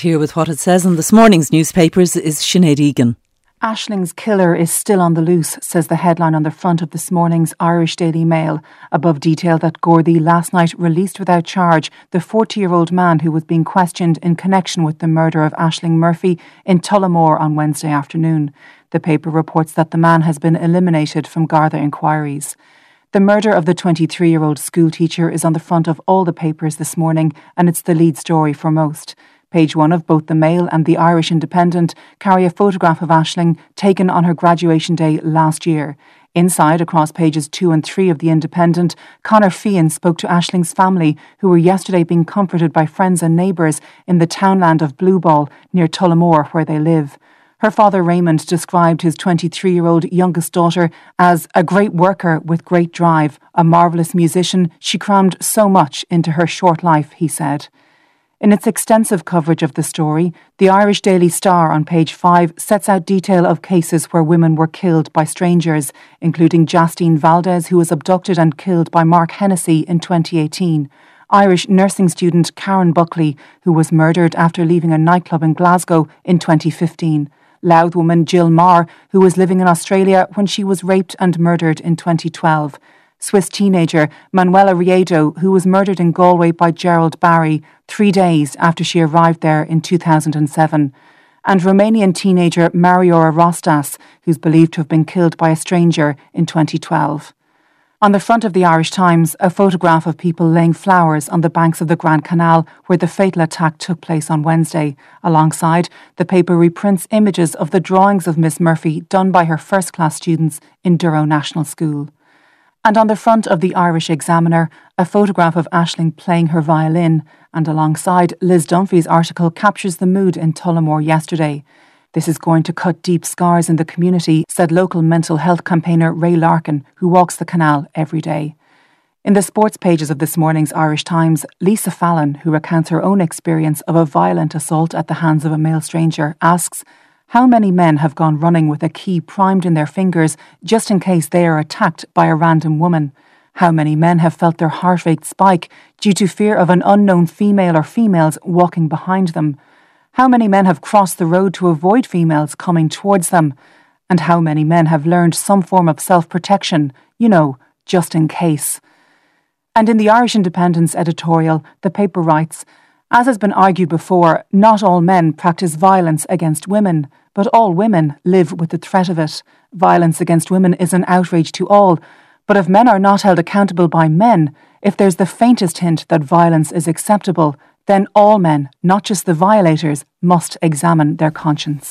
here with what it says in this morning's newspapers is Sinéad Egan. Ashling's killer is still on the loose, says the headline on the front of this morning's Irish Daily Mail, above detail that Gardaí last night released without charge the 40 year old man who was being questioned in connection with the murder of Ashling Murphy in Tullamore on Wednesday afternoon. The paper reports that the man has been eliminated from Garda inquiries. The murder of the 23 year old schoolteacher is on the front of all the papers this morning, and it's the lead story for most. Page one of both the Mail and the Irish Independent carry a photograph of Ashling taken on her graduation day last year. Inside, across pages two and three of the Independent, Conor Feehan spoke to Ashling's family, who were yesterday being comforted by friends and neighbours in the townland of Blueball near Tullamore, where they live. Her father Raymond described his 23 year old youngest daughter as a great worker with great drive, a marvellous musician. She crammed so much into her short life, he said. In its extensive coverage of the story, the Irish Daily Star on page 5 sets out detail of cases where women were killed by strangers, including Jastine Valdez, who was abducted and killed by Mark Hennessy in 2018, Irish nursing student Karen Buckley, who was murdered after leaving a nightclub in Glasgow in 2015, Louth woman Jill Meagher, who was living in Australia when she was raped and murdered in 2012, Swiss teenager Manuela Riedo, who was murdered in Galway by Gerald Barry three days after she arrived there in 2007, and Romanian teenager Mariora Rostas, who's believed to have been killed by a stranger in 2012. On the front of the Irish Times, a photograph of people laying flowers on the banks of the Grand Canal where the fatal attack took place on Wednesday. Alongside, the paper reprints images of the drawings of Miss Murphy done by her first class students in Durrow National School and on the front of the Irish Examiner, a photograph of Ashling playing her violin, and alongside, Liz Dunphy's article captures the mood in Tullamore yesterday. This is going to cut deep scars in the community, said local mental health campaigner Ray Larkin, who walks the canal every day. In the sports pages of this morning's Irish Times, Lisa Fallon, who recounts her own experience of a violent assault at the hands of a male stranger, asks, how many men have gone running with a key primed in their fingers just in case they are attacked by a random woman? How many men have felt their heart rate spike due to fear of an unknown female or females walking behind them? How many men have crossed the road to avoid females coming towards them? And how many men have learned some form of self protection, you know, just in case? And in the Irish Independent's editorial, the paper writes As has been argued before, not all men practice violence against women but all women live with the threat of it. Violence against women is an outrage to all, but if men are not held accountable by men, if there's the faintest hint that violence is acceptable, then all men, not just the violators, must examine their conscience.